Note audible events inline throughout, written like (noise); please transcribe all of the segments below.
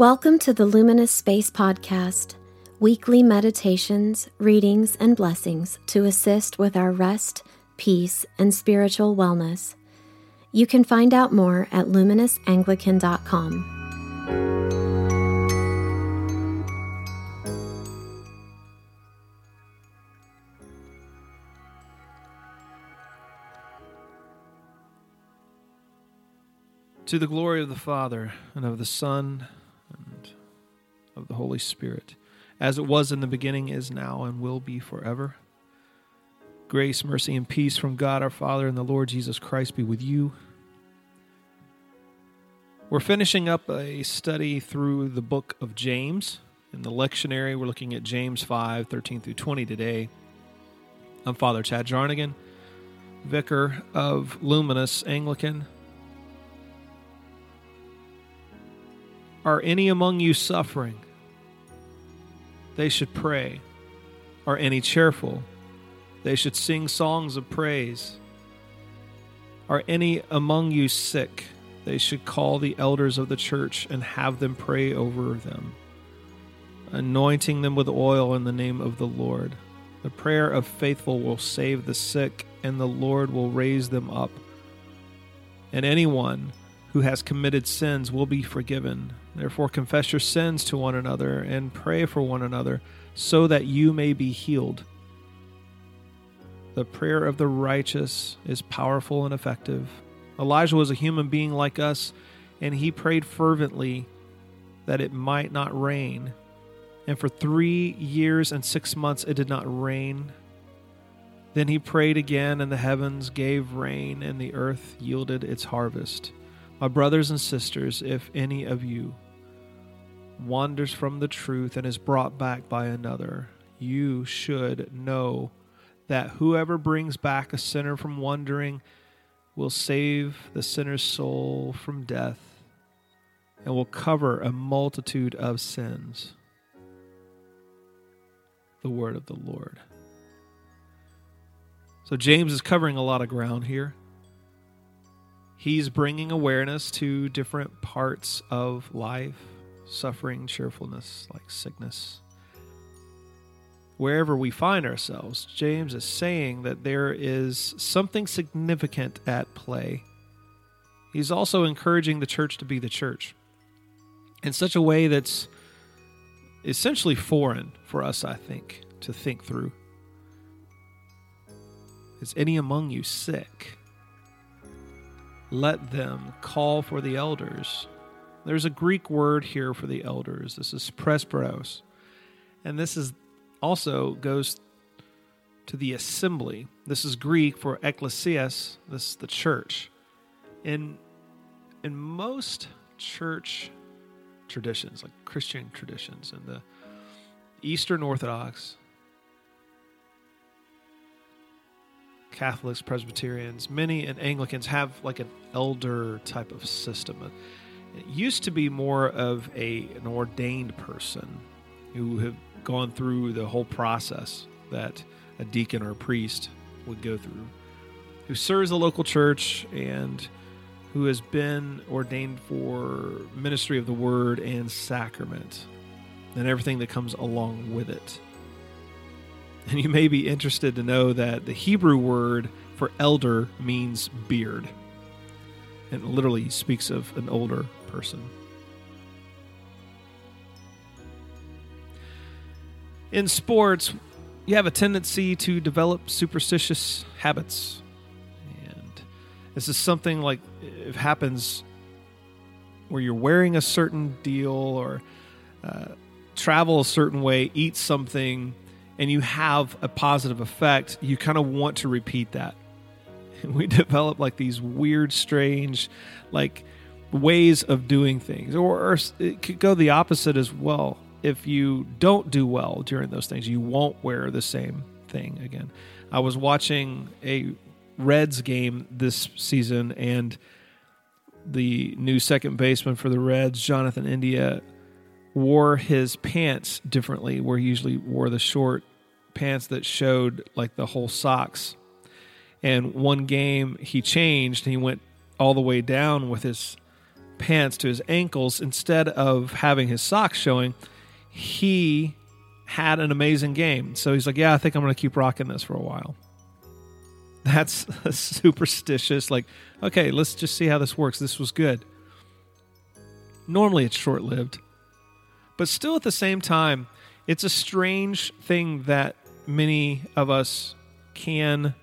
Welcome to the Luminous Space Podcast, weekly meditations, readings, and blessings to assist with our rest, peace, and spiritual wellness. You can find out more at luminousanglican.com. To the glory of the Father, and of the Son, and of the Holy Spirit, as it was in the beginning, is now, and will be forever. Grace, mercy, and peace from God our Father and the Lord Jesus Christ be with you. We're finishing up a study through the book of James. In the lectionary, we're looking at James 5 13 through 20 today. I'm Father Chad Jarnigan, vicar of Luminous Anglican. Are any among you suffering? They should pray. Are any cheerful? They should sing songs of praise. Are any among you sick? They should call the elders of the church and have them pray over them, anointing them with oil in the name of the Lord. The prayer of faithful will save the sick, and the Lord will raise them up. And anyone who has committed sins will be forgiven. Therefore, confess your sins to one another and pray for one another so that you may be healed. The prayer of the righteous is powerful and effective. Elijah was a human being like us, and he prayed fervently that it might not rain. And for three years and six months it did not rain. Then he prayed again, and the heavens gave rain, and the earth yielded its harvest. My brothers and sisters, if any of you wanders from the truth and is brought back by another, you should know that whoever brings back a sinner from wandering will save the sinner's soul from death and will cover a multitude of sins. The word of the Lord. So, James is covering a lot of ground here he's bringing awareness to different parts of life suffering, cheerfulness, like sickness. Wherever we find ourselves, James is saying that there is something significant at play. He's also encouraging the church to be the church in such a way that's essentially foreign for us, I think, to think through. Is any among you sick? Let them call for the elders. There's a Greek word here for the elders. This is presbyteros. And this is also goes to the assembly. This is Greek for ecclesias. This is the church. In in most church traditions, like Christian traditions, and the Eastern Orthodox, Catholics, Presbyterians, many and Anglicans have like an elder type of system. It used to be more of a an ordained person who have gone through the whole process that a deacon or a priest would go through, who serves the local church and who has been ordained for ministry of the word and sacrament and everything that comes along with it. And you may be interested to know that the Hebrew word for elder means beard. And it literally speaks of an older person. In sports, you have a tendency to develop superstitious habits. And this is something like it happens where you're wearing a certain deal or uh, travel a certain way, eat something and you have a positive effect, you kind of want to repeat that. And (laughs) we develop like these weird, strange, like ways of doing things. Or, or it could go the opposite as well. if you don't do well during those things, you won't wear the same thing again. I was watching a Reds game this season, and the new second baseman for the Reds, Jonathan India, wore his pants differently, where he usually wore the short pants that showed like the whole socks. And one game he changed and he went all the way down with his pants to his ankles instead of having his socks showing. He had an amazing game. So he's like, Yeah, I think I'm going to keep rocking this for a while. (laughs) That's (laughs) superstitious. Like, okay, let's just see how this works. This was good. Normally it's short lived. But still, at the same time, it's a strange thing that many of us can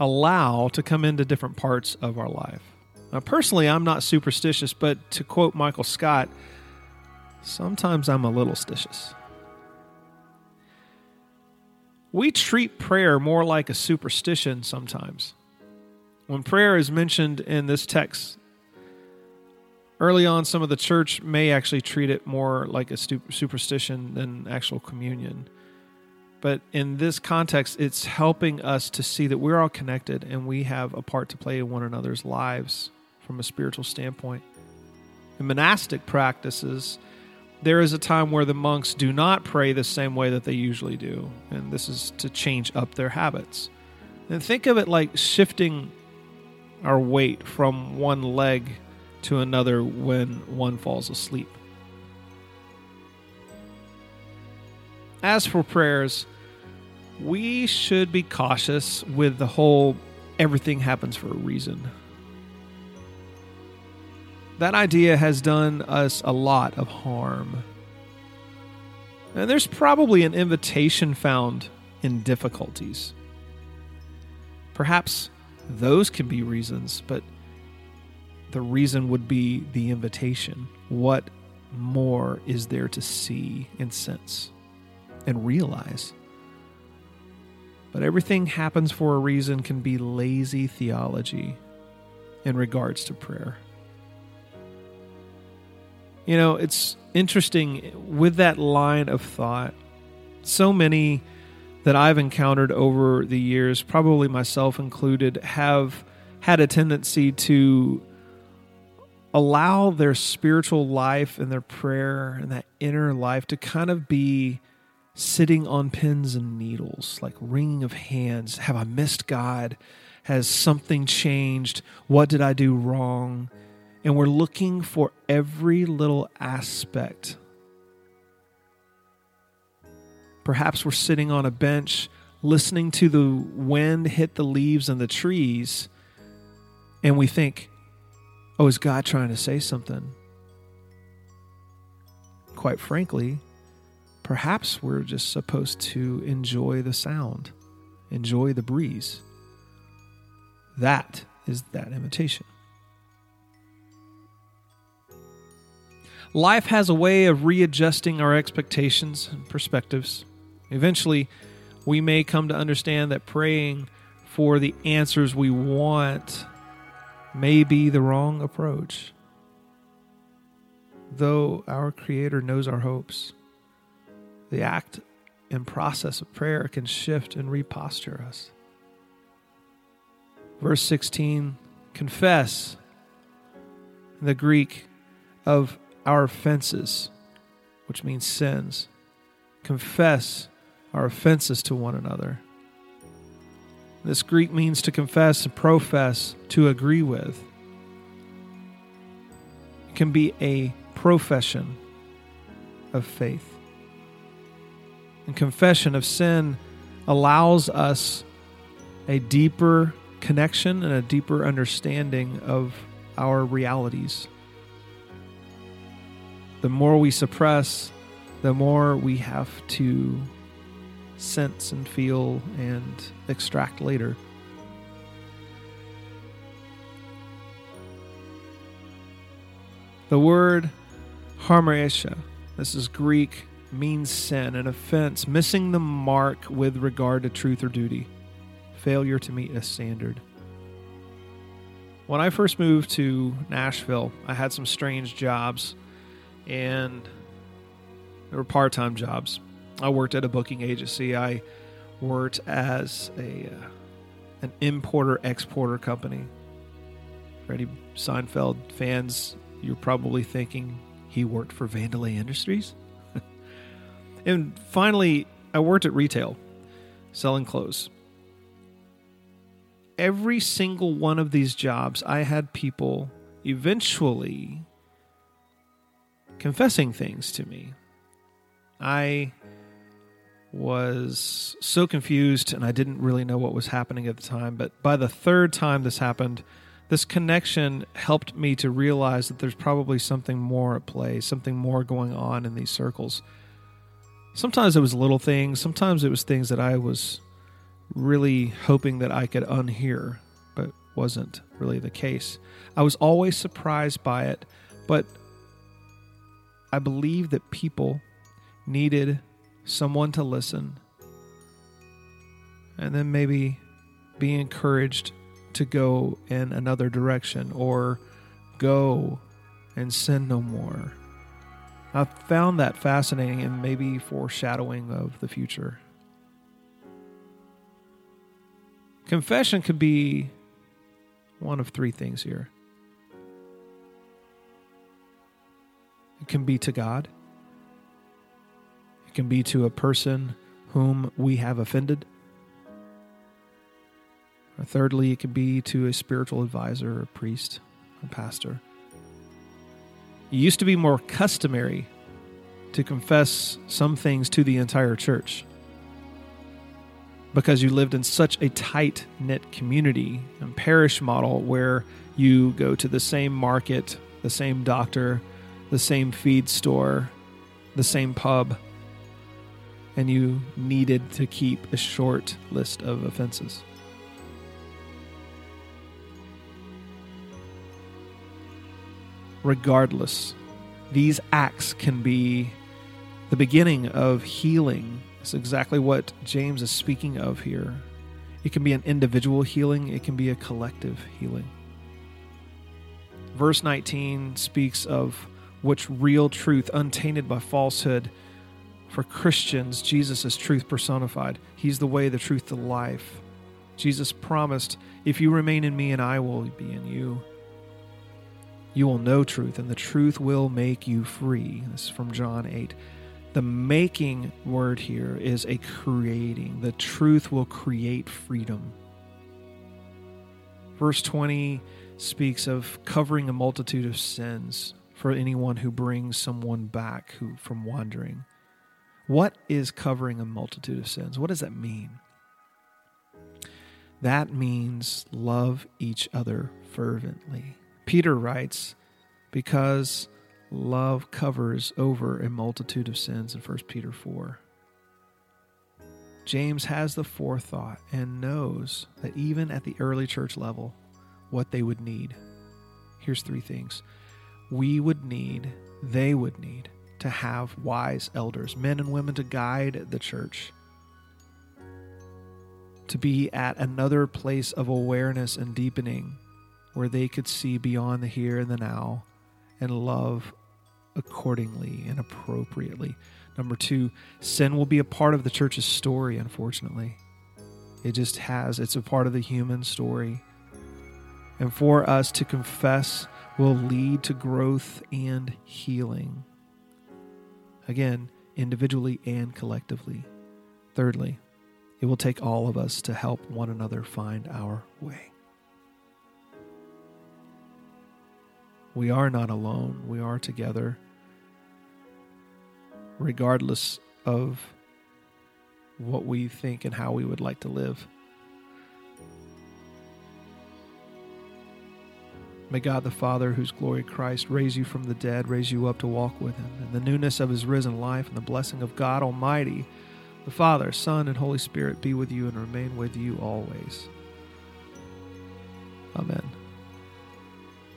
allow to come into different parts of our life. Now, personally, I'm not superstitious, but to quote Michael Scott, sometimes I'm a little stitious. We treat prayer more like a superstition sometimes. When prayer is mentioned in this text, early on, some of the church may actually treat it more like a superstition than actual communion. But in this context, it's helping us to see that we're all connected and we have a part to play in one another's lives from a spiritual standpoint. In monastic practices, there is a time where the monks do not pray the same way that they usually do, and this is to change up their habits. And think of it like shifting our weight from one leg to another when one falls asleep. As for prayers, we should be cautious with the whole everything happens for a reason. That idea has done us a lot of harm. And there's probably an invitation found in difficulties. Perhaps those can be reasons, but the reason would be the invitation. What more is there to see and sense? and realize. But everything happens for a reason can be lazy theology in regards to prayer. You know, it's interesting with that line of thought. So many that I've encountered over the years, probably myself included, have had a tendency to allow their spiritual life and their prayer and that inner life to kind of be sitting on pins and needles, like wringing of hands. Have I missed God? Has something changed? What did I do wrong? And we're looking for every little aspect. Perhaps we're sitting on a bench listening to the wind hit the leaves and the trees, and we think, oh, is God trying to say something? Quite frankly, Perhaps we're just supposed to enjoy the sound, enjoy the breeze. That is that invitation. Life has a way of readjusting our expectations and perspectives. Eventually, we may come to understand that praying for the answers we want may be the wrong approach. Though our Creator knows our hopes, the act and process of prayer can shift and reposture us. Verse 16 confess the Greek of our offenses, which means sins. Confess our offenses to one another. This Greek means to confess and profess, to agree with. It can be a profession of faith and confession of sin allows us a deeper connection and a deeper understanding of our realities. The more we suppress, the more we have to sense and feel and extract later. The word hamartia, this is Greek means sin, an offense, missing the mark with regard to truth or duty, failure to meet a standard. When I first moved to Nashville, I had some strange jobs, and They were part time jobs. I worked at a booking agency. I worked as a uh, an importer exporter company. For any Seinfeld fans, you're probably thinking he worked for Vandelay Industries. (laughs) and finally, I worked at retail, selling clothes. Every single one of these jobs, I had people eventually confessing things to me. I was so confused and I didn't really know what was happening at the time. But by the third time this happened, this connection helped me to realize that there's probably something more at play, something more going on in these circles. Sometimes it was little things, sometimes it was things that I was really hoping that I could unhear, but wasn't really the case. I was always surprised by it, but I believe that people needed someone to listen and then maybe be encouraged to go in another direction or go and sin no more. I found that fascinating and maybe foreshadowing of the future. Confession could be one of three things here it can be to God, can be to a person whom we have offended. Or thirdly, it can be to a spiritual advisor, a priest, a pastor. It used to be more customary to confess some things to the entire church because you lived in such a tight knit community and parish model where you go to the same market, the same doctor, the same feed store, the same pub, and you needed to keep a short list of offenses. Regardless, these acts can be the beginning of healing it's exactly what James is speaking of here. It can be an individual healing, it can be a collective healing. Verse 19 speaks of which real truth, untainted by falsehood. For Christians, Jesus is truth personified. He's the way, the truth, the life. Jesus promised, If you remain in me and I will be in you, you will know truth, and the truth will make you free. This is from John 8. The making word here is a creating. The truth will create freedom. Verse 20 speaks of covering a multitude of sins for anyone who brings someone back who from wandering. What is covering a multitude of sins? What does that mean? That means love each other fervently. Peter writes, because love covers over a multitude of sins in 1 Peter 4. James has the forethought and knows that even at the early church level, what they would need. Here's three things we would need, they would need, to have wise elders, men and women to guide the church, to be at another place of awareness and deepening where they could see beyond the here and the now and love accordingly and appropriately. Number two, sin will be a part of the church's story, unfortunately. It just has, it's a part of the human story. And for us to confess will lead to growth and healing. Again, individually and collectively. Thirdly, it will take all of us to help one another find our way. We are not alone, we are together regardless of what we think and how we would like to live. May God the Father, whose glory Christ, raise you from the dead, raise you up to walk with him in the newness of his risen life and the blessing of God Almighty, the Father, Son, and Holy Spirit be with you and remain with you always. Amen.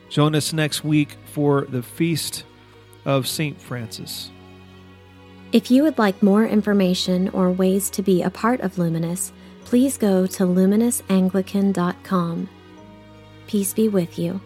Join us next week for the feast of St. Francis. If you would like more information or ways to be a part of Luminous, please go to luminousAnglican.com. Peace be with you.